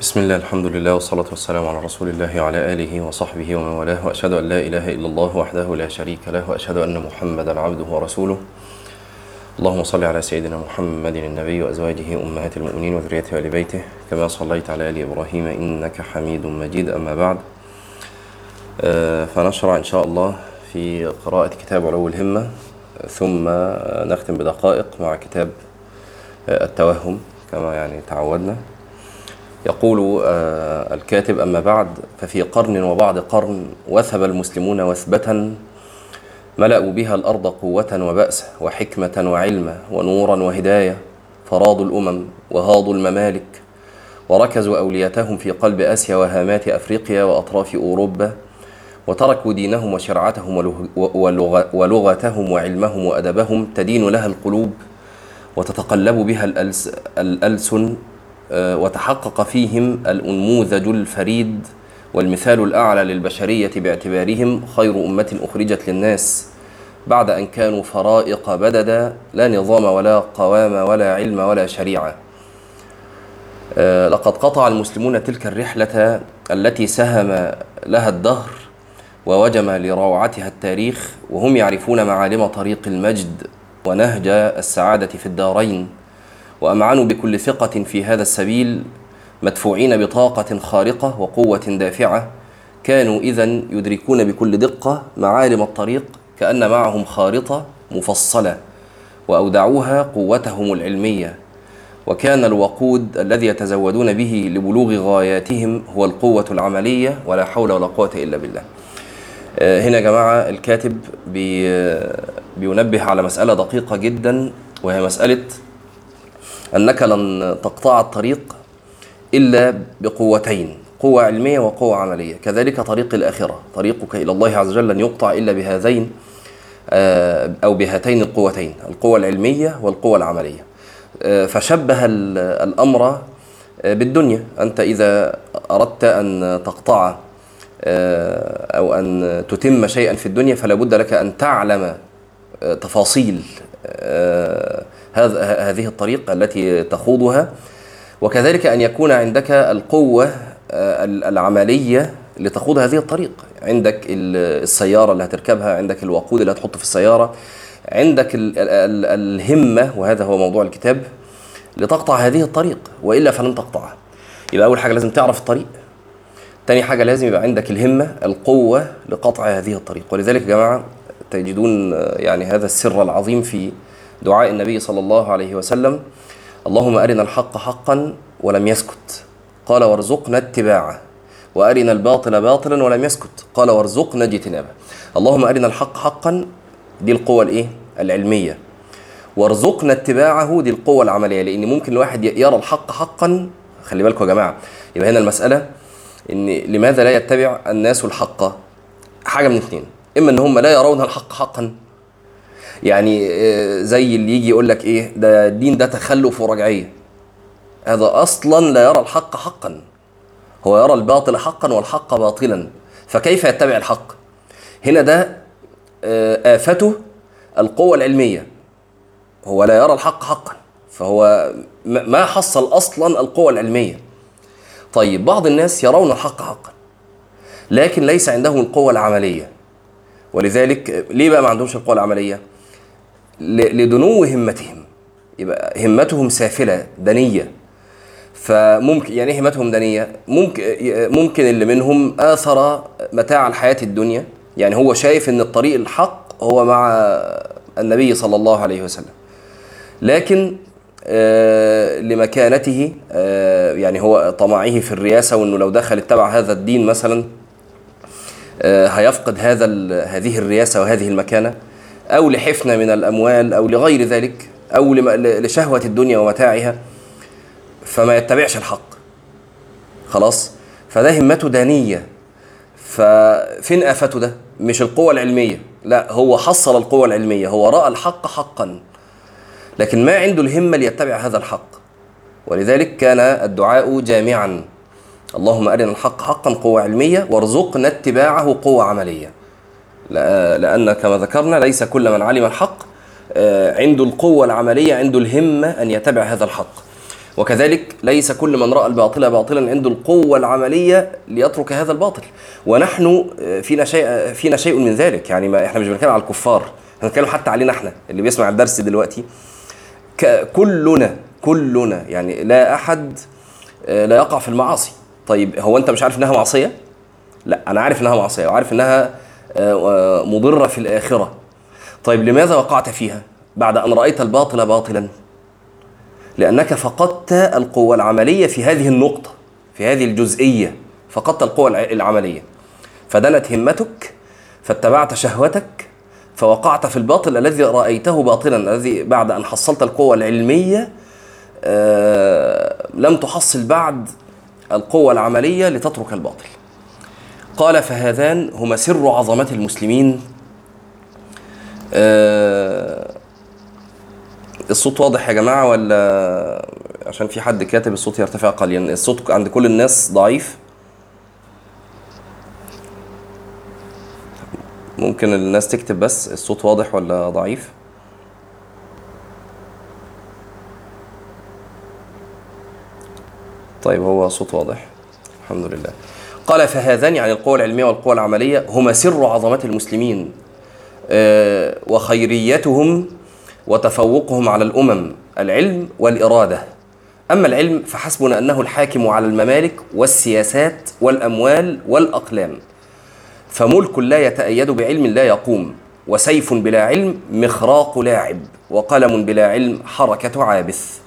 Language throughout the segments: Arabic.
بسم الله الحمد لله والصلاة والسلام على رسول الله وعلى آله وصحبه ومن والاه وأشهد أن لا إله إلا الله وحده لا شريك له وأشهد أن محمدا عبده ورسوله اللهم صل على سيدنا محمد النبي وأزواجه أمهات المؤمنين وذريته وآل بيته كما صليت على آل إبراهيم إنك حميد مجيد أما بعد فنشرع إن شاء الله في قراءة كتاب علو الهمة ثم نختم بدقائق مع كتاب التوهم كما يعني تعودنا يقول آه، الكاتب أما بعد ففي قرن وبعد قرن وثب المسلمون وثبة ملأوا بها الأرض قوة وبأسا وحكمة وعلما ونورا وهداية فراضوا الأمم وهاضوا الممالك وركزوا أوليتهم في قلب آسيا وهامات أفريقيا وأطراف أوروبا وتركوا دينهم وشرعتهم ولغ- ولغ- ولغتهم وعلمهم وأدبهم تدين لها القلوب وتتقلب بها الألس الألسن وتحقق فيهم الأنموذج الفريد والمثال الأعلى للبشرية باعتبارهم خير أمة أخرجت للناس. بعد أن كانوا فرائق بددا لا نظام ولا قوام ولا علم ولا شريعة. آه، لقد قطع المسلمون تلك الرحلة التي سهم لها الدهر ووجم لروعتها التاريخ وهم يعرفون معالم طريق المجد ونهج السعادة في الدارين. وأمعنوا بكل ثقة في هذا السبيل مدفوعين بطاقة خارقة وقوة دافعة كانوا إذا يدركون بكل دقة معالم الطريق كأن معهم خارطة مفصلة وأودعوها قوتهم العلمية. وكان الوقود الذي يتزودون به لبلوغ غاياتهم هو القوة العملية ولا حول ولا قوة إلا بالله. آه، هنا يا جماعة الكاتب آه، بينبه على مسألة دقيقة جدا وهي مسألة أنك لن تقطع الطريق إلا بقوتين قوة علمية وقوة عملية. كذلك طريق الآخرة طريقك إلى الله عز وجل لن يقطع إلا بهذين آه، أو بهاتين القوتين القوة العلمية والقوة العملية. آه، فشبه ال- الأمر آه، بالدنيا. أنت إذا أردت أن تقطع أو أن تتم شيئا في الدنيا فلا بد لك أن تعلم تفاصيل هذا هذه الطريق التي تخوضها. وكذلك أن يكون عندك القوة آه، العملية لتخوض هذه الطريق. عندك ال- السيارة اللي هتركبها عندك الوقود اللي هتحطه في السيارة عندك ال- ال- ال- الهمة وهذا هو موضوع الكتاب لتقطع هذه الطريق. وإلا فلن تقطعها يبقى أول حاجة لازم تعرف الطريق. تاني حاجة لازم يبقى عندك الهمة القوة لقطع هذه الطريق. ولذلك يا جماعة تجدون آه، يعني هذا السر العظيم في دعاء النبي صلى الله عليه وسلم اللهم أرنا الحق حقا ولم يسكت. قال وارزقنا اتباعه. وأرنا الباطل باطلا ولم يسكت. قال وارزقنا اجتنابه. اللهم أرنا الحق حقا دي القوة الإيه؟ العلمية. وارزقنا اتباعه دي القوة العملية. لأن ممكن الواحد يرى الحق حقا. خلي بالكم يا جماعة يبقى هنا المسألة إن لماذا لا يتبع الناس الحق؟ حاجة من اثنين إما إن هم لا يرون الحق حقا يعني آه، زي اللي يجي يقول لك إيه ده الدين ده تخلف ورجعية. هذا أصلا لا يرى الحق حقا. هو يرى الباطل حقا والحق باطلا. فكيف يتبع الحق؟ هنا ده آه، آفته القوة العلمية. هو لا يرى الحق حقا. فهو ما حصل أصلا القوة العلمية. طيب بعض الناس يرون الحق حقا لكن ليس عندهم القوة العملية. ولذلك ليه بقى ما عندهمش القوة العملية؟ لدنو همتهم. يبقى همتهم سافلة دنية. فممكن يعني إيه همتهم دنية. ممكن ممكن اللي منهم آثر متاع الحياة الدنيا. يعني هو شايف إن الطريق الحق هو مع النبي صلى الله عليه وسلم. لكن آه، لمكانته آه، يعني هو طمعه في الرياسة وإنه لو دخل اتبع هذا الدين مثلا آه، هيفقد هذا هذه الرياسة وهذه المكانة. أو لحفنة من الأموال أو لغير ذلك أو لشهوة الدنيا ومتاعها فما يتبعش الحق. خلاص؟ فده همته دانية. ففين آفته ده؟ مش القوة العلمية. لا هو حصل القوة العلمية. هو رأى الحق حقا. لكن ما عنده الهمة ليتبع هذا الحق. ولذلك كان الدعاء جامعا. اللهم أرنا الحق حقا قوة علمية وارزقنا اتباعه قوة عملية. لأن كما ذكرنا ليس كل من علم الحق آه، عنده القوة العملية عنده الهمة أن يتبع هذا الحق. وكذلك ليس كل من رأى الباطل باطلا عنده القوة العملية ليترك هذا الباطل. ونحن فينا شيء فينا شيء من ذلك. يعني ما إحنا مش بنتكلم على الكفار إحنا بنتكلم حتى علينا إحنا اللي بيسمع الدرس دلوقتي. كلنا كلنا يعني لا أحد لا يقع في المعاصي. طيب هو أنت مش عارف إنها معصية؟ لا أنا عارف إنها معصية وعارف إنها مضرة في الآخرة. طيب لماذا وقعت فيها؟ بعد أن رأيت الباطل باطلا. لأنك فقدت القوة العملية في هذه النقطة في هذه الجزئية فقدت القوة العملية. فدنت همتك فاتبعت شهوتك فوقعت في الباطل الذي رأيته باطلا الذي بعد أن حصلت القوة العلمية آه لم تحصل بعد القوة العملية لتترك الباطل. قال فهذان هما سر عظمة المسلمين. آه الصوت واضح يا جماعة ولا؟ عشان في حد كاتب الصوت يرتفع قليلا. الصوت عند كل الناس ضعيف. ممكن الناس تكتب بس الصوت واضح ولا ضعيف؟ طيب هو صوت واضح. الحمد لله. قال فهذان يعني القوة العلمية والقوة العملية هما سر عظمة المسلمين آه وخيريتهم وتفوقهم على الأمم العلم والإرادة. أما العلم فحسبنا أنه الحاكم على الممالك والسياسات والأموال والأقلام. فملك لا يتأيد بعلم لا يقوم وسيف بلا علم مخراق لاعب وقلم بلا علم حركة عابث.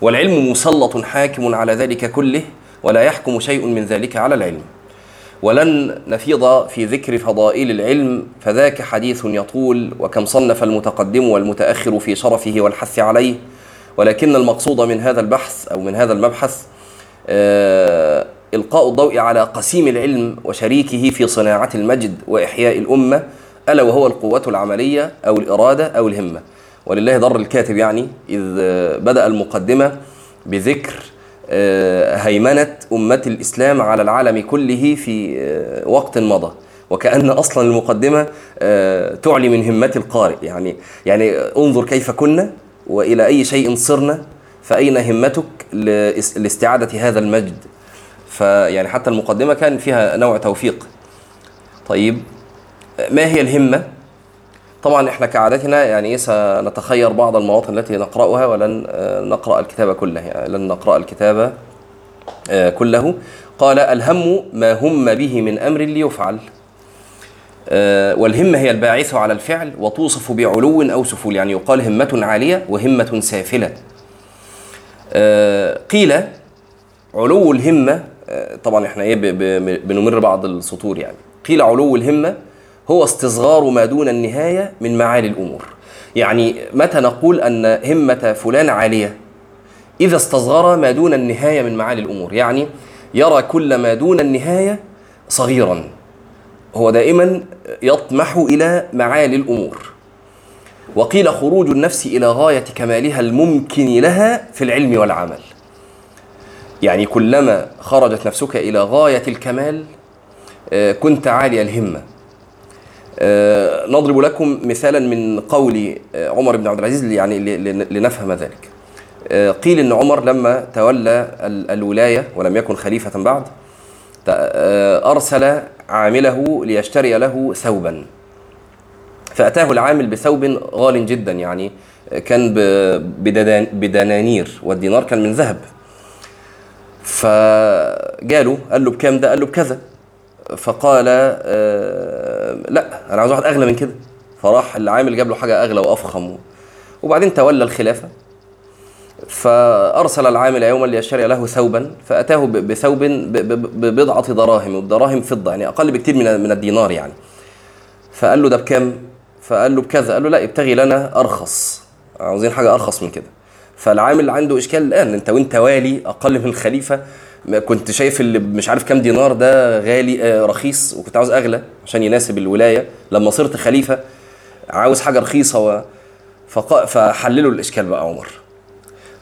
والعلم مسلط حاكم على ذلك كله ولا يحكم شيء من ذلك على العلم. ولن نفيض في ذكر فضائل العلم فذاك حديث يطول وكم صنف المتقدم والمتأخر في شرفه والحث عليه. ولكن المقصود من هذا البحث أو من هذا المبحث آه إلقاء الضوء على قسيم العلم وشريكه في صناعة المجد وإحياء الأمة ألا وهو القوة العملية أو الإرادة أو الهمة. ولله ضر الكاتب يعني إذ بدأ المقدمة بذكر هيمنة أمة الإسلام على العالم كله في وقت مضى. وكأن أصلا المقدمة تعلي من همة القارئ. يعني يعني انظر كيف كنا وإلى أي شيء صرنا فأين همتك لاستعادة هذا المجد؟ فيعني حتى المقدمة كان فيها نوع توفيق. طيب ما هي الهمة؟ طبعا إحنا كعادتنا يعني سنتخير بعض المواطن التي نقرأها ولن نقرأ الكتاب كله يعني لن نقرأ الكتاب كله. قال الهم ما هم به من أمر ليفعل. والهمة هي الباعثه على الفعل وتوصف بعلو أو سفول يعني يقال همة عالية وهمة سافلة. قيل علو الهمة. طبعا إحنا إيه بنمر بعض السطور يعني. قيل علو الهمة هو استصغار ما دون النهاية من معالي الأمور. يعني متى نقول أن همة فلان عالية؟ إذا استصغر ما دون النهاية من معالي الأمور. يعني يرى كل ما دون النهاية صغيرا. هو دائما يطمح إلى معالي الأمور. وقيل خروج النفس إلى غاية كمالها الممكن لها في العلم والعمل. يعني كلما خرجت نفسك إلى غاية الكمال كنت عالي الهمة. نضرب لكم مثالا من قول عمر بن عبد العزيز يعني لنفهم ذلك. قيل إن عمر لما تولى الولاية ولم يكن خليفة بعد أرسل عامله ليشتري له ثوبا. فأتاه العامل بثوب غال جدا يعني كان بدنانير والدينار كان من ذهب. فجاله قال له بكام ده؟ قال له بكذا. فقال آه لا أنا عاوز واحد اغلى من كده. فراح العامل جاب له حاجة أغلى وأفخم. وبعدين تولى الخلافة. فأرسل العامل يوما ليشتري له ثوبا فأتاه بثوب ببضعة دراهم والدراهم فضة يعني أقل بكتير من من الدينار يعني. فقال له ده بكام فقال له بكذا. قال له لا ابتغي لنا أرخص. عاوزين حاجة أرخص من كده. فالعامل عنده إشكال الآن. أنت وأنت والي أقل من الخليفة. كنت شايف اللي مش عارف كام دينار ده غالي آه رخيص وكنت عاوز أغلى عشان يناسب الولاية. لما صرت خليفة عاوز حاجة رخيصة و... فق... فحللوا الإشكال بقى عمر.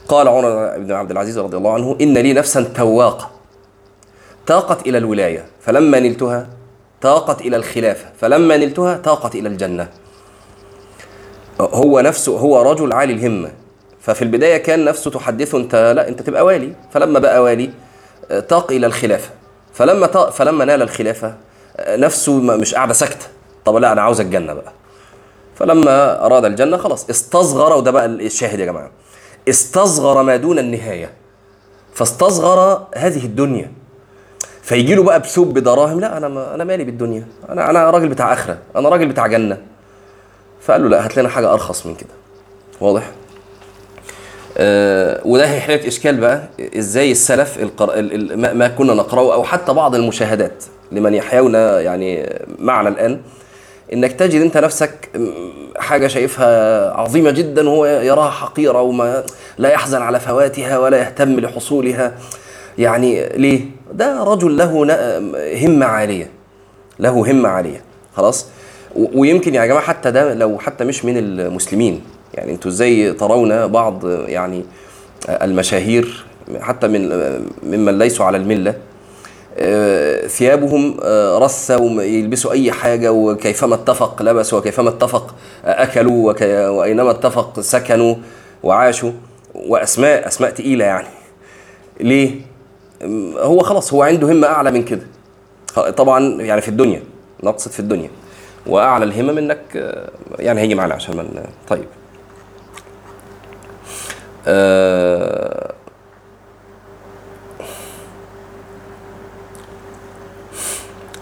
قال عمر بن عبد العزيز رضي الله عنه إن لي نفسا تواقة. تاقت إلى الولاية فلما نلتها تاقت إلى الخلافة فلما نلتها تاقت إلى الجنة. هو نفسه هو رجل عالي الهمة. ففي البداية كان نفسه تحدثه أنت لا أنت تبقى والي. فلما بقى والي تاق إلى الخلافة. فلما تاق فلما نال الخلافة نفسه مش قاعدة ساكتة. طب لا أنا عاوز الجنة بقى. فلما أراد الجنة خلاص استصغر وده بقى الشاهد يا جماعة. استصغر ما دون النهاية. فاستصغر هذه الدنيا. فيجي له بقى بثوب بدراهم لا أنا ما أنا مالي بالدنيا. أنا أنا راجل بتاع آخرة. أنا راجل بتاع جنة. فقال له لا هات لنا حاجة أرخص من كده. واضح؟ وده هيحل إشكال بقى إزاي السلف القر... ال... ال... ما- كنا نقرأه أو حتى بعض المشاهدات لمن يحيون يعني معنا الآن إنك تجد أنت نفسك حاجة شايفها عظيمة جدا وهو يراها حقيرة وما لا يحزن على فواتها ولا يهتم لحصولها. يعني ليه؟ ده رجل له همة عالية له همة عالية خلاص؟ ويمكن يا جماعة حتى ده لو حتى مش من المسلمين. يعني أنتوا إزاي ترون بعض يعني المشاهير حتى من ممن ليسوا على الملة؟ آه، ثيابهم آه، رثة ويلبسوا أي حاجة وكيفما اتفق لبسوا وكيفما اتفق آه، أكلوا وأينما اتفق سكنوا وعاشوا وأسماء أسماء تقيلة يعني. ليه؟ هو خلاص هو عنده همة أعلى من كده. طبعا يعني في الدنيا نقصد في الدنيا. وأعلى الهمم إنك آه، يعني هيجي معنا عشان ما ن- طيب. آه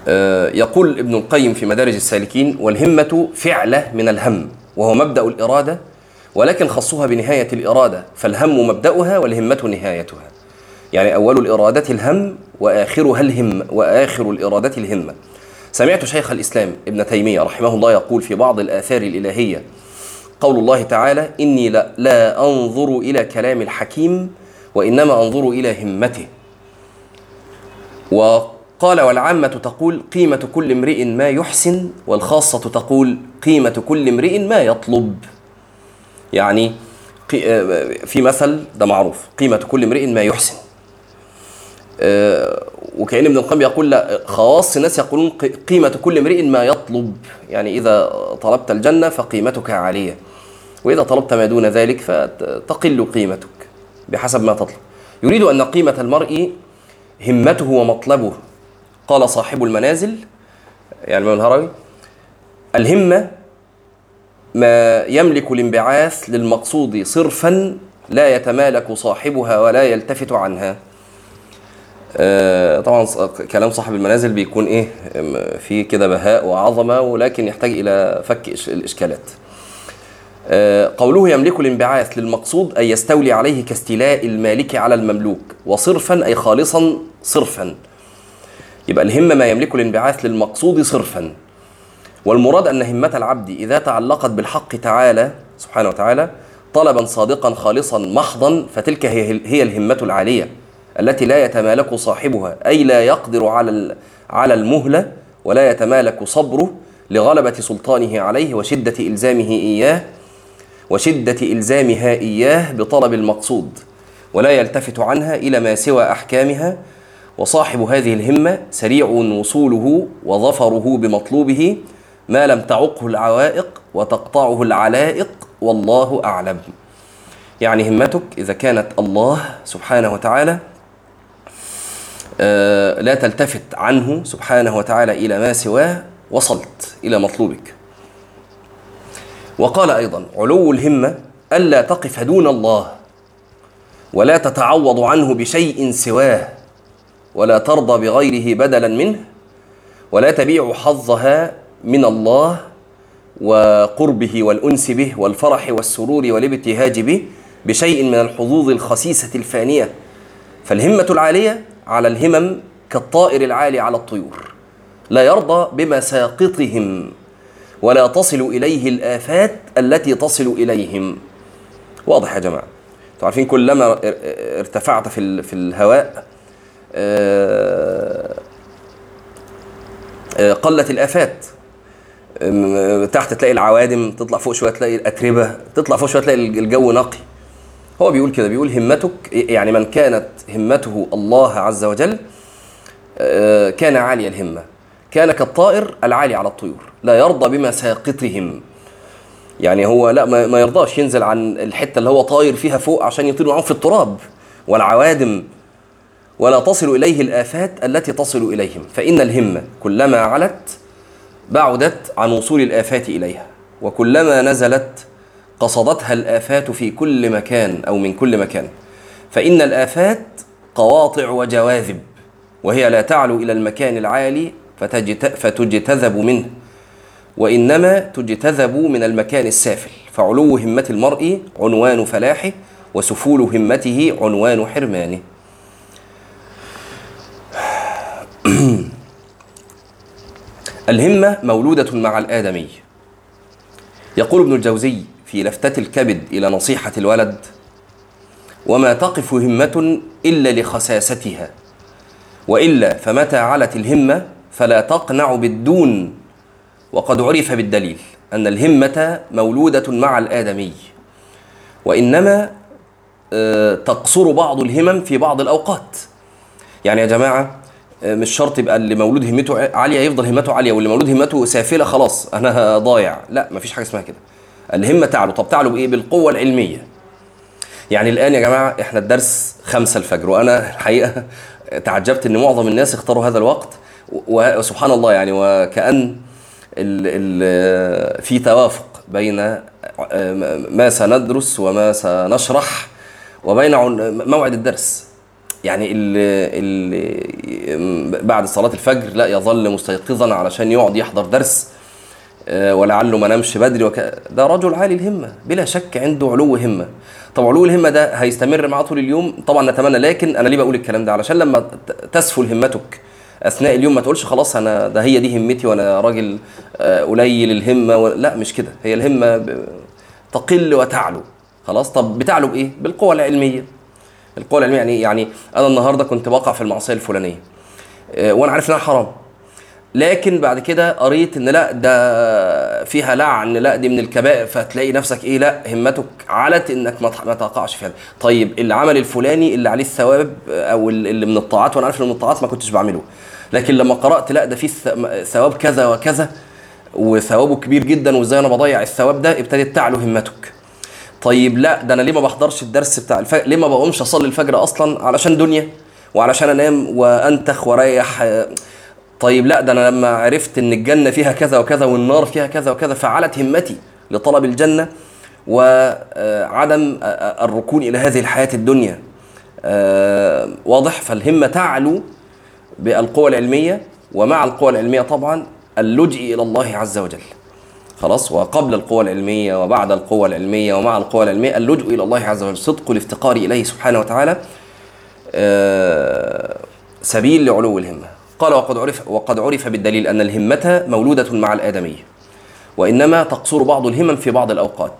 آه، يقول ابن القيم في مدارج السالكين والهمة فعلة من الهم وهو مبدأ الإرادة ولكن خصوها بنهاية الإرادة فالهم مبدأها والهمة نهايتها. يعني أول الإرادة الهم وآخرها الهم وآخر الإرادة الهمة. سمعت شيخ الإسلام ابن تيمية رحمه الله يقول في بعض الآثار الإلهية قول الله تعالى إني لا, لا أنظر إلى كلام الحكيم وإنما أنظر إلى همته. وقال والعامة تقول قيمة كل امرئ ما يحسن والخاصة تقول قيمة كل امرئ ما يطلب. يعني آه، في مثل ده معروف قيمة كل امرئ ما يحسن. آه، وكأن ابن القيم يقول لا خواص الناس يقولون قيمة كل امرئ ما يطلب. يعني إذا طلبت الجنة فقيمتك عالية. وإذا طلبت ما دون ذلك فتقل قيمتك بحسب ما تطلب. يريد أن قيمة المرء همته ومطلبه. قال صاحب المنازل يعني من الهروي الهمة ما يملك الانبعاث للمقصود صرفا لا يتمالك صاحبها ولا يلتفت عنها. آه، طبعا كلام صاحب المنازل بيكون إيه في كده بهاء وعظمة ولكن يحتاج إلى فك الإشكالات. قوله يملك الانبعاث للمقصود أي يستولي عليه كاستيلاء المالك على المملوك وصرفا أي خالصا صرفا. يبقى الهمة ما يملك الانبعاث للمقصود صرفا. والمراد أن همة العبد إذا تعلقت بالحق تعالى سبحانه وتعالى طلبا صادقا خالصا محضا فتلك هي هي الهمة العالية التي لا يتمالك صاحبها أي لا يقدر على على المهلة ولا يتمالك صبره لغلبة سلطانه عليه وشدة إلزامه إياه. وشدة إلزامها إياه بطلب المقصود ولا يلتفت عنها إلى ما سوى أحكامها وصاحب هذه الهمة سريع وصوله وظفره بمطلوبه ما لم تعقه العوائق وتقطعه العلائق والله أعلم. يعني همتك إذا كانت الله سبحانه وتعالى آه، لا تلتفت عنه سبحانه وتعالى إلى ما سواه وصلت إلى مطلوبك. وقال أيضا علو الهمة ألا تقف دون الله ولا تتعوض عنه بشيء سواه ولا ترضى بغيره بدلا منه ولا تبيع حظها من الله وقربه والأنس به والفرح والسرور والابتهاج به بشيء من الحظوظ الخسيسة الفانية. فالهمة العالية على الهمم كالطائر العالي على الطيور لا يرضى بمساقطهم. ولا تصل إليه الآفات التي تصل إليهم. واضح يا جماعة. أنتوا عارفين كلما ار- ارتفعت في في الهواء آه، آه، قلت الآفات. تحت تلاقي العوادم تطلع فوق شوية تلاقي الأتربة تطلع فوق شوية تلاقي الجو نقي. هو بيقول كده بيقول همتك يعني من كانت همته الله عز وجل آه، كان عالي الهمة. كان كالطائر العالي على الطيور لا يرضى بمساقطهم يعني هو لا ما يرضاش ينزل عن الحتة اللي هو طاير فيها فوق عشان يطير معاهم في التراب والعوادم. ولا تصل إليه الآفات التي تصل إليهم. فإن الهمه كلما علت بعدت عن وصول الآفات إليها. وكلما نزلت قصدتها الآفات في كل مكان أو من كل مكان. فإن الآفات قواطع وجواذب وهي لا تعلو إلى المكان العالي فتجتذب منه وإنما تجتذب من المكان السافل فعلو همة المرء عنوان فلاحه وسفول همته عنوان حرمانه. الهمة مولودة مع الآدمي. يقول ابن الجوزي في لفتة الكبد إلى نصيحة الولد وما تقف همة إلا لخساستها وإلا فمتى علت الهمة فلا تقنع بالدون. وقد عرف بالدليل أن الهمة مولودة مع الآدمي. وإنما آه، تقصر بعض الهمم في بعض الأوقات. يعني يا جماعة آه، مش شرط يبقى اللي مولود همته عالية يفضل همته عالية واللي مولود همته سافلة خلاص أنا ضايع. لا مفيش حاجة اسمها كده. الهمة تعلو. طب تعلو بإيه؟ بالقوة العلمية. يعني الآن يا جماعة إحنا الدرس خمسة الفجر وأنا الحقيقة تعجبت إن معظم الناس اختاروا هذا الوقت. وسبحان الله يعني وكأن ال ال في توافق بين ما سندرس وما سنشرح وبين موعد الدرس. يعني اللي, اللي بعد صلاة الفجر لا يظل مستيقظا علشان يقعد يحضر درس آه، ولعله ما نامش بدري وك... ده رجل عالي الهمة بلا شك عنده علو همة. طب علو الهمة ده هيستمر معاه طول اليوم؟ طبعا نتمنى لكن أنا ليه بقول الكلام ده؟ علشان لما تسفل همتك. أثناء اليوم ما تقولش خلاص أنا ده هي دي همتي وأنا راجل آه، قليل الهمة و... لا مش كده هي الهمة ب... تقل وتعلو خلاص؟ طب بتعلو بإيه؟ بالقوة العلمية القوة العلمية يعني إيه؟ يعني أنا النهارده كنت بقع في المعصية الفلانية آه، وأنا عارف إنها حرام لكن بعد كده قريت إن لا ده فيها لعن لا دي من الكبائر فتلاقي نفسك إيه؟ لا همتك علت إنك ما تقعش فيها طيب العمل الفلاني اللي عليه الثواب أو اللي من الطاعات وأنا عارف ان من الطاعات ما كنتش بعمله لكن لما قرأت لا ده الث- ثواب كذا وكذا وثوابه كبير جدا وإزاي أنا بضيع الثواب ده؟ ابتدت تعلو همتك. طيب لا ده أنا ليه ما بحضرش الدرس بتاع الفجر ليه ما بقومش أصلي الفجر أصلا علشان دنيا وعلشان أنام وأنتخ وأريح؟ طيب لا ده أنا لما عرفت إن الجنة فيها كذا وكذا والنار فيها كذا وكذا فعلت همتي لطلب الجنة وعدم الركون إلى هذه الحياة الدنيا. آه، واضح؟ فالهمة تعلو بالقوى العلمية ومع القوى العلمية طبعا اللجئ إلى الله عز وجل. خلاص؟ وقبل القوى العلمية وبعد القوى العلمية ومع القوى العلمية اللجوء إلى الله عز وجل صدق الافتقار إليه سبحانه وتعالى آه، سبيل لعلو الهمة. قال وقد عرف وقد عرف بالدليل أن الهمة مولودة مع الآدمية وإنما تقصر بعض الهمم في بعض الأوقات.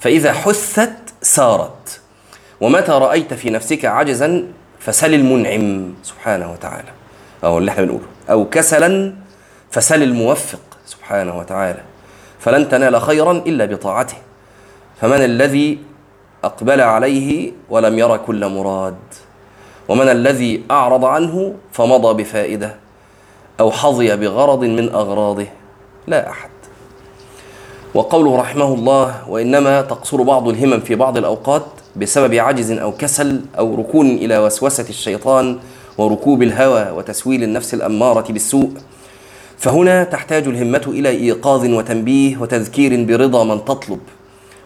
فإذا حثت سارت. ومتى رأيت في نفسك عجزا فسل المنعم سبحانه وتعالى. أو اللي إحنا بنقوله. أو كسلا فسل الموفق سبحانه وتعالى. فلن تنال خيرا إلا بطاعته. فمن الذي أقبل عليه ولم ير كل مراد. ومن الذي أعرض عنه فمضى بفائدة. أو حظي بغرض من أغراضه. لا أحد. وقوله رحمه الله وإنما تقصر بعض الهمم في بعض الأوقات بسبب عجز أو كسل أو ركون إلى وسوسة الشيطان وركوب الهوى وتسويل النفس الأمارة بالسوء. فهنا تحتاج الهمة إلى إيقاظ وتنبيه وتذكير برضا من تطلب.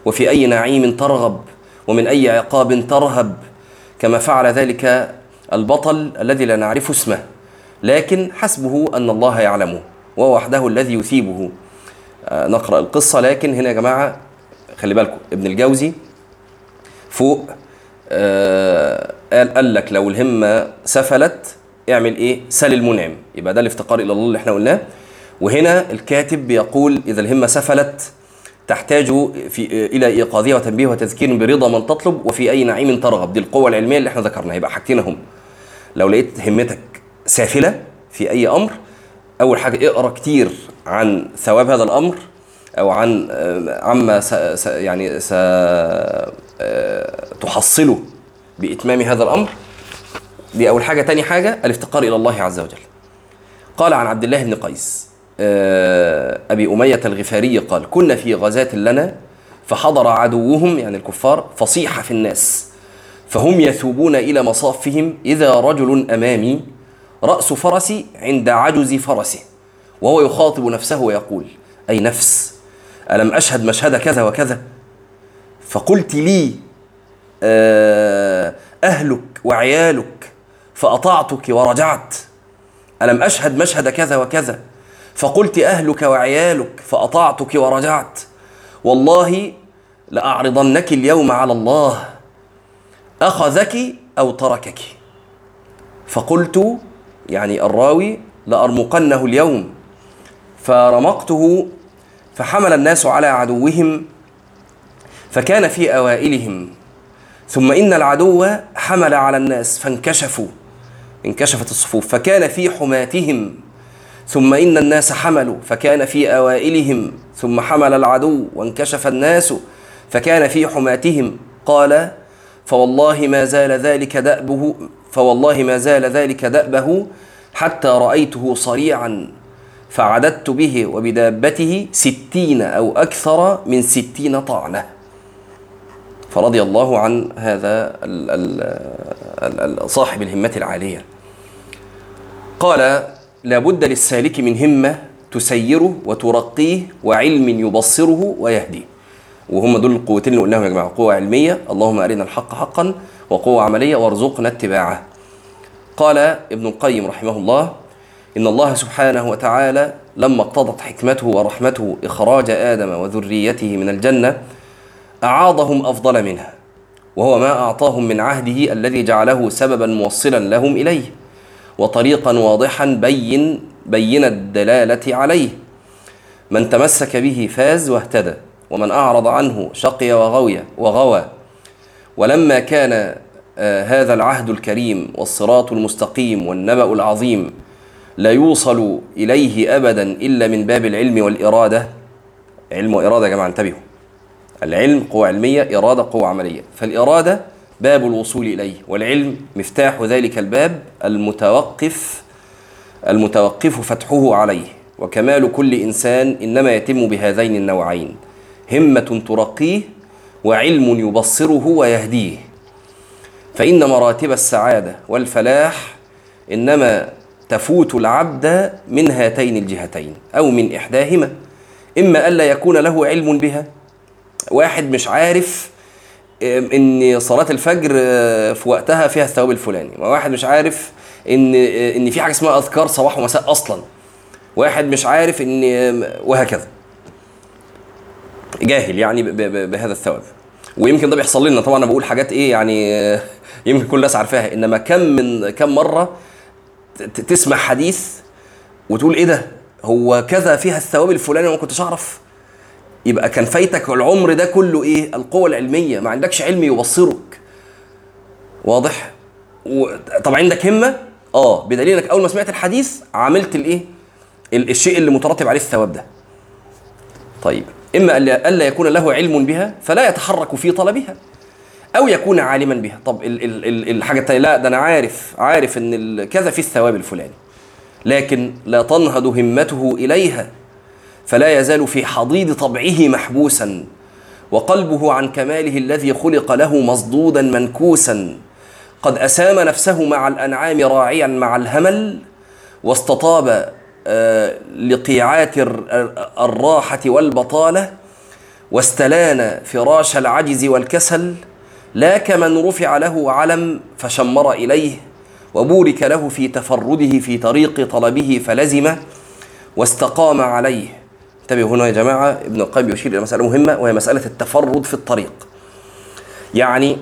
وفي أي نعيم ترغب ومن أي عقاب ترهب. كما فعل ذلك البطل الذي لا نعرف اسمه. لكن حسبه أن الله يعلمه وهو وحده الذي يثيبه. آه، نقرأ القصة لكن هنا يا جماعة خلي بالكم ابن الجوزي فوق. قال قال لك لو الهمة سفلت اعمل إيه؟ سل المنعم. يبقى ده الافتقار إلى الله اللي إحنا قلناه. وهنا الكاتب بيقول إذا الهمة سفلت تحتاج في إلى إيقاظها وتنبيه وتذكير برضا من تطلب وفي أي نعيم ترغب. دي القوة العلمية اللي إحنا ذكرناها. يبقى حاجتين هم لو لقيت همتك سافلة في أي أمر أول حاجة اقرأ كتير عن ثواب هذا الأمر أو عن آه، عما يعني آه، تحصله بإتمام هذا الأمر. دي أول حاجة. تاني حاجة الافتقار إلى الله عز وجل. قال عن عبد الله بن قيس آه، أبي أمية الغفاري قال كنا في غزاة لنا فحضر عدوهم يعني الكفار فصيح في الناس فهم يثوبون إلى مصافهم إذا رجل أمامي رأس فرسي عند عجز فرسه وهو يخاطب نفسه ويقول أي نفس ألم أشهد مشهد كذا وكذا؟ فقلت لي آه، أهلك وعيالك فأطعتك ورجعت. ألم أشهد مشهد كذا وكذا؟ فقلت أهلك وعيالك فأطعتك ورجعت. والله لأعرضنك اليوم على الله أخذك أو تركك. فقلت يعني الراوي لأرمقنه اليوم. فرمقته فحمل الناس على عدوهم فكان في أوائلهم. ثم إن العدو حمل على الناس فانكشفوا انكشفت الصفوف فكان في حماتهم. ثم إن الناس حملوا فكان في أوائلهم. ثم حمل العدو وانكشف الناس فكان في حماتهم. قال فوالله ما زال ذلك دأبه فوالله ما زال ذلك دأبه حتى رأيته صريعا فعددت به وبدابته ستين أو أكثر من ستين طعنة. فرضي الله عن هذا صاحب الهمة العالية. قال لابد للسالك من همة تسيره وترقيه وعلم يبصره ويهديه. وهم دول القوتين اللي قلناهم يا جماعة قوة علمية اللهم أرنا الحق حقا وقوة عملية وارزقنا اتباعه. قال ابن القيم رحمه الله إن الله سبحانه وتعالى لما اقتضت حكمته ورحمته إخراج آدم وذريته من الجنة أعاضهم أفضل منها وهو ما أعطاهم من عهده الذي جعله سببا موصلا لهم إليه وطريقا واضحا بين بين الدلالة عليه. من تمسك به فاز واهتدى ومن أعرض عنه شقي وغوي وغوى. ولما كان آه، هذا العهد الكريم والصراط المستقيم والنبأ العظيم لا يوصل إليه أبدا إلا من باب العلم والإرادة. علم وإرادة يا جماعة انتبهوا. العلم قوة علمية إرادة قوة عملية. فالإرادة باب الوصول إليه والعلم مفتاح ذلك الباب المتوقف المتوقف فتحه عليه. وكمال كل إنسان إنما يتم بهذين النوعين همة ترقيه وعلم يبصره ويهديه. فإن مراتب السعادة والفلاح إنما تفوت العبد من هاتين الجهتين أو من إحداهما إما ألا يكون له علم بها واحد مش عارف إن صلاة الفجر آه، في وقتها فيها الثواب الفلاني. واحد مش عارف إن آه، إن في حاجة اسمها أذكار صباح ومساء أصلا. واحد مش عارف إن وهكذا. جاهل يعني بهذا الثواب. ويمكن ده بيحصل لنا. طبعا أنا بقول حاجات إيه يعني يمكن كل الناس عارفاها. إنما كم من كم مرة تسمع حديث وتقول إيه ده؟ هو كذا فيها الثواب الفلاني وما كنتش أعرف. يبقى كان فايتك العمر ده كله إيه؟ القوة العلمية. ما عندكش علم يبصرك واضح؟ طب عندك همة؟ آه. بدليل انك أول ما سمعت الحديث عملت الإيه؟ الشيء اللي مترتب عليه الثواب ده. طيب. إما ألا يكون له علم بها فلا يتحرك في طلبها أو يكون عالما بها. طب الحاجة الثانية لا ده أنا عارف عارف إن كذا في الثواب الفلاني. لكن لا تنهض همته إليها. فلا يزال في حضيض طبعه محبوسا وقلبه عن كماله الذي خلق له مصدودا منكوسا. قد أسام نفسه مع الأنعام راعيا مع الهمل واستطاب لقيعات الراحة والبطالة واستلان فراش العجز والكسل. لا كمن رفع له علم فشمر إليه وبورك له في تفرده في طريق طلبه فلزمه واستقام عليه. انتبهوا هنا يا جماعة ابن القيم يشير إلى مسألة مهمة وهي مسألة التفرد في الطريق. يعني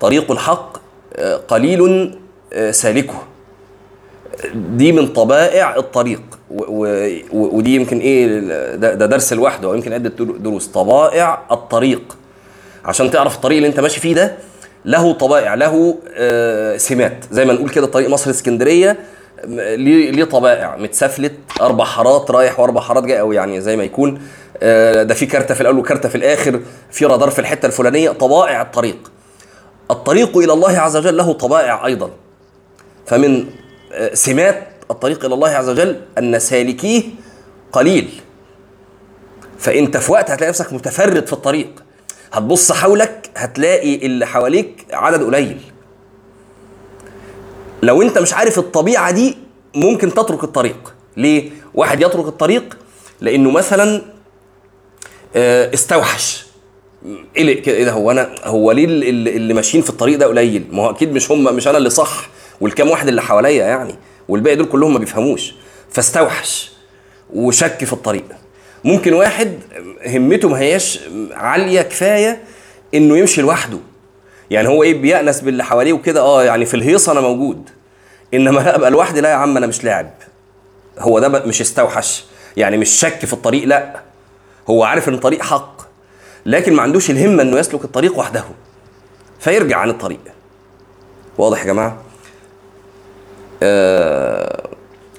طريق الحق آه، قليل آه، سالكه. دي من طبائع الطريق. ودي يمكن إيه ده, ده درس لوحده ويمكن عدة دروس. طبائع الطريق. عشان تعرف الطريق اللي أنت ماشي فيه ده له طبائع له آه سمات. زي ما نقول كده طريق مصر اسكندرية ليه طبائع؟ متسفلت أربع حارات رايح وأربع حارات جاي أو يعني زي ما يكون. آه ده في كارتة في الأول وكارتة في الآخر في رادار في الحتة الفلانية طبائع الطريق. الطريق إلى الله عز وجل له طبائع أيضا. فمن سمات الطريق إلى الله عز وجل أن سالكيه قليل. فانت في وقت هتلاقي نفسك متفرد في الطريق. هتبص حولك هتلاقي اللي حواليك عدد قليل. لو انت مش عارف الطبيعة دي ممكن تترك الطريق. ليه؟ واحد يترك الطريق لأنه مثلا آه، استوحش. قلق كده إيه ده؟ هو أنا هو ليه اللي, اللي ماشيين في الطريق ده قليل؟ ما هو أكيد مش هم مش أنا اللي صح والكام واحد اللي حواليا يعني والباقي دول كلهم ما بيفهموش. فاستوحش وشك في الطريق. ممكن واحد همته ما هياش عالية كفاية إنه يمشي لوحده. يعني هو إيه بيأنس باللي حواليه وكده آه يعني في الهيصة أنا موجود. إنما لا ابقى لوحدي لا يا عم أنا مش لاعب. هو ده مش استوحش يعني مش شك في الطريق لا. هو عارف إن الطريق حق لكن ما عندوش الهمة إنه يسلك الطريق وحده. فيرجع عن الطريق. واضح يا جماعة؟ آه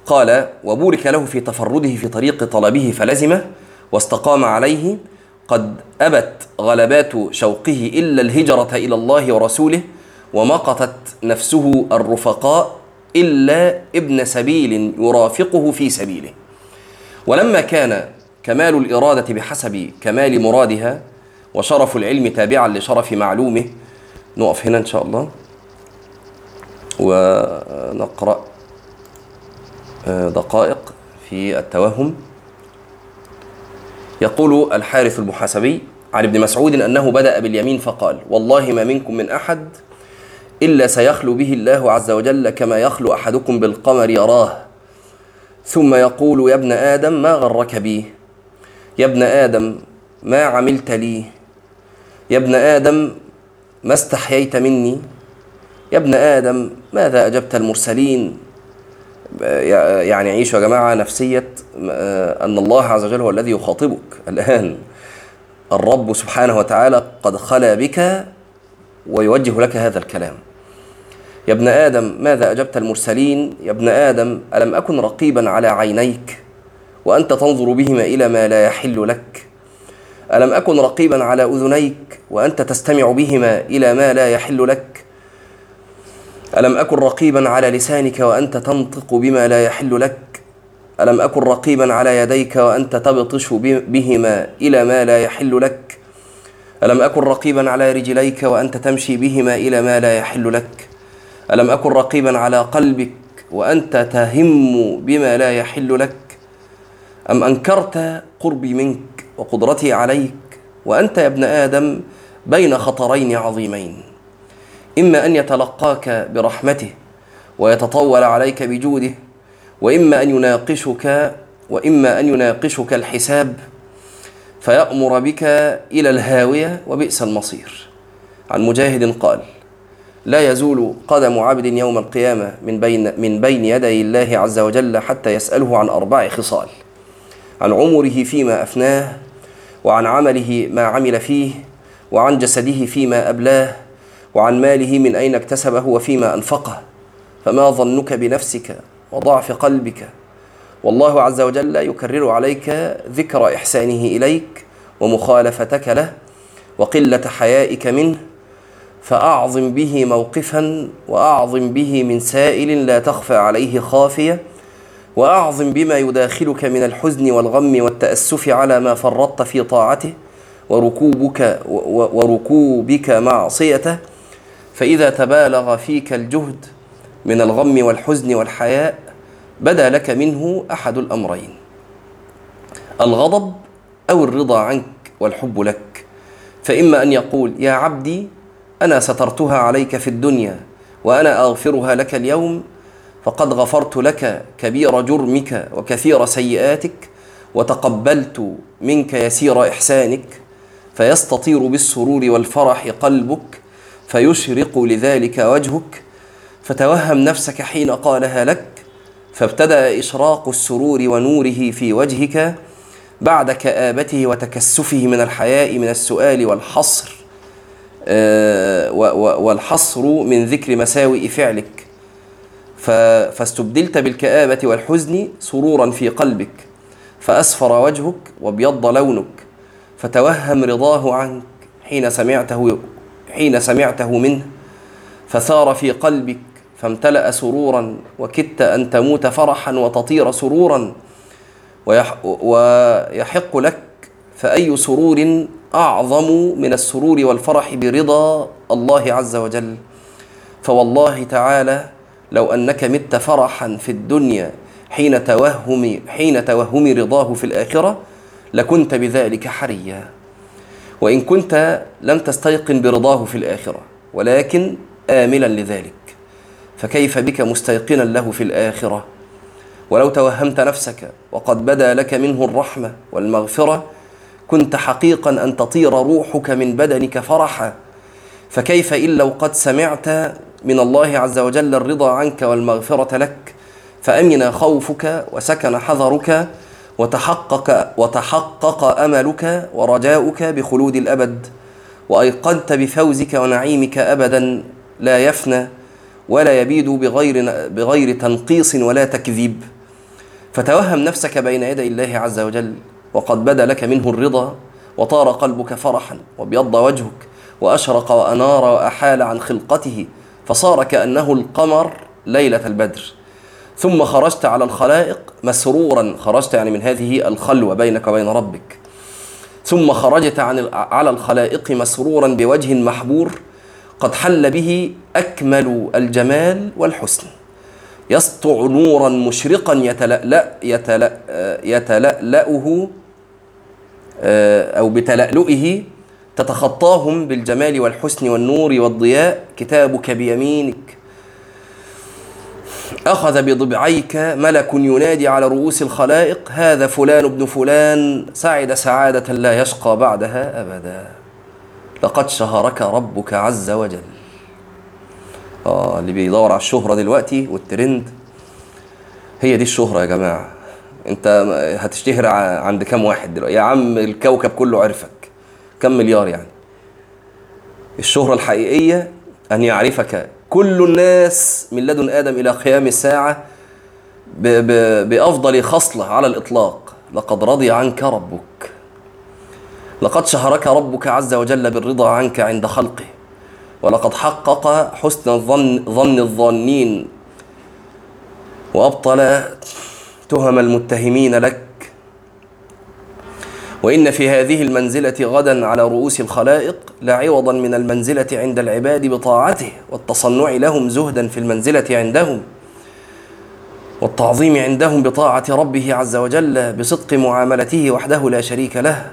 قال وبورك له في تفرده في طريق طلبه فلزمه واستقام عليه قد أبت غلبات شوقه إلا الهجرة إلى الله ورسوله ومقتت نفسه الرفقاء إلا ابن سبيل يرافقه في سبيله. ولما كان كمال الإرادة بحسب كمال مرادها وشرف العلم تابعا لشرف معلومه نقف هنا إن شاء الله. ونقرأ دقائق في التوهم. يقول الحارث المحاسبي عن ابن مسعود أنه بدأ باليمين فقال والله ما منكم من أحد إلا سيخلو به الله عز وجل كما يخلو أحدكم بالقمر يراه. ثم يقول يا ابن آدم ما غرك بي؟ يا ابن آدم ما عملت لي؟ يا ابن آدم ما استحييت مني؟ يا ابن آدم ماذا أجبت المرسلين؟ يعني عيشوا يا جماعة نفسية أن الله عز وجل هو الذي يخاطبك الآن. الرب سبحانه وتعالى قد خلا بك ويوجه لك هذا الكلام. يا ابن آدم ماذا أجبت المرسلين؟ يا ابن آدم ألم أكن رقيبا على عينيك وأنت تنظر بهما إلى ما لا يحل لك؟ ألم أكن رقيبا على أذنيك وأنت تستمع بهما إلى ما لا يحل لك؟ ألم أكن رقيبا على لسانك وأنت تنطق بما لا يحل لك؟ ألم أكن رقيبا على يديك وأنت تبطش بهما إلى ما لا يحل لك؟ ألم أكن رقيبا على رجليك وأنت تمشي بهما إلى ما لا يحل لك؟ ألم أكن رقيبا على قلبك وأنت تهم بما لا يحل لك؟ أم أنكرت قربي منك وقدرتي عليك وأنت يا ابن آدم بين خطرين عظيمين؟ إما أن يتلقاك برحمته ويتطول عليك بجوده وإما أن يناقشك وإما أن يناقشك الحساب فيأمر بك إلى الهاوية وبئس المصير. عن مجاهد قال لا يزول قدم عبد يوم القيامة من بين من بين يدي الله عز وجل حتى يسأله عن أربع خصال عن عمره فيما أفناه وعن عمله ما عمل فيه وعن جسده فيما أبلاه وعن ماله من أين اكتسبه وفيما أنفقه. فما ظنك بنفسك وضعف قلبك. والله عز وجل يكرر عليك ذكر إحسانه إليك ومخالفتك له وقلة حيائك منه. فأعظم به موقفا وأعظم به من سائل لا تخفى عليه خافية. وأعظم بما يداخلك من الحزن والغم والتأسف على ما فرطت في طاعته. وركوبك وركوبك معصيته. فإذا تبالغ فيك الجهد من الغم والحزن والحياء بدا لك منه أحد الأمرين الغضب أو الرضا عنك والحب لك. فإما أن يقول يا عبدي أنا سترتها عليك في الدنيا وأنا أغفرها لك اليوم فقد غفرت لك كبير جرمك وكثير سيئاتك وتقبلت منك يسير إحسانك فيستطير بالسرور والفرح قلبك فيشرق لذلك وجهك فتوهم نفسك حين قالها لك فابتدأ إشراق السرور ونوره في وجهك بعد كابته وتكسفه من الحياء من السؤال والحصر آه، والحصر من ذكر مساوئ فعلك. فاستبدلت بالكآبة والحزن سرورا في قلبك فأسفر وجهك وابيض لونك فتوهم رضاه عنك حين سمعته حين سمعته منه فثار في قلبك فامتلأ سرورا وكدت أن تموت فرحا وتطير سرورا ويحق لك فأي سرور أعظم من السرور والفرح برضا الله عز وجل؟ فوالله تعالى لو أنك مت فرحا في الدنيا حين توهم حين توهم رضاه في الآخرة لكنت بذلك حريا. وإن كنت لم تستيقن برضاه في الآخرة ولكن آملا لذلك. فكيف بك مستيقنا له في الآخرة؟ ولو توهمت نفسك وقد بدا لك منه الرحمة والمغفرة كنت حقيقا أن تطير روحك من بدنك فرحا. فكيف إن لو قد سمعت من الله عز وجل الرضا عنك والمغفرة لك فأمن خوفك وسكن حذرك وتحقق وتحقق أملك ورجاؤك بخلود الأبد وأيقنت بفوزك ونعيمك ابدا لا يفنى ولا يبيد بغير بغير تنقيص ولا تكذيب. فتوهم نفسك بين يدي الله عز وجل وقد بدا لك منه الرضا وطار قلبك فرحا وابيض وجهك وأشرق وأنار وأحال عن خلقته فصار كأنه القمر ليلة البدر. ثم خرجت على الخلائق مسرورا. خرجت يعني من هذه الخلوة بينك وبين ربك. ثم خرجت عن على الخلائق مسرورا بوجه محبور. قد حل به أكمل الجمال والحسن. يسطع نورا مشرقا يتلألأ يتلأ يتلألأه أو بتلألؤه. تتخطاهم بالجمال والحسن والنور والضياء. كتابك بيمينك. أخذ بضبعيك ملك ينادي على رؤوس الخلائق هذا فلان ابن فلان سعد سعادة لا يشقى بعدها أبدا لقد شهرك ربك عز وجل. آه اللي بيدور على الشهرة دلوقتي والترند هي دي الشهرة يا جماعة. أنت هتشتهر عند كام واحد دلوقتي؟ يا عم الكوكب كله عرفك كم مليار يعني؟ الشهرة الحقيقية أن يعرفك كل الناس من لدن آدم إلى قيام الساعة بأفضل خصلة على الإطلاق. لقد رضي عنك ربك. لقد شهرك ربك عز وجل بالرضا عنك عند خلقه. ولقد حقق حسن الظن ظن الظانين. وأبطل تهم المتهمين لك. وإن في هذه المنزلة غدا على رؤوس الخلائق لعوضا من المنزلة عند العباد بطاعته والتصنع لهم زهدا في المنزلة عندهم والتعظيم عندهم بطاعة ربه عز وجل بصدق معاملته وحده لا شريك له.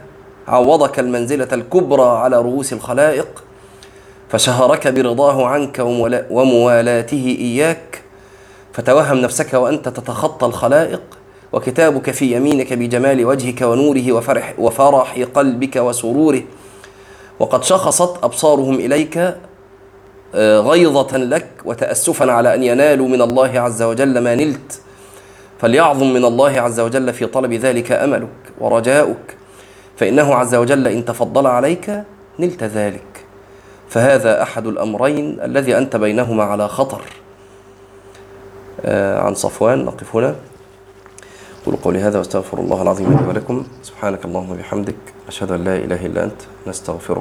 عوضك المنزلة الكبرى على رؤوس الخلائق فشهرك برضاه عنك وموالاته إياك. فتوهم نفسك وأنت تتخطى الخلائق وكتابك في يمينك بجمال وجهك ونوره وفرح, وفرح قلبك وسروره. وقد شخصت أبصارهم إليك غيظة لك وتأسفا على أن ينالوا من الله عز وجل ما نلت. فليعظم من الله عز وجل في طلب ذلك أملك ورجاؤك. فإنه عز وجل إن تفضل عليك نلت ذلك. فهذا أحد الأمرين الذي أنت بينهما على خطر. عن صفوان نقف هنا. أقول قولي هذا وأستغفر الله العظيم لي ولكم. سبحانك اللهم وبحمدك. أشهد أن لا إله إلا أنت. نستغفرك.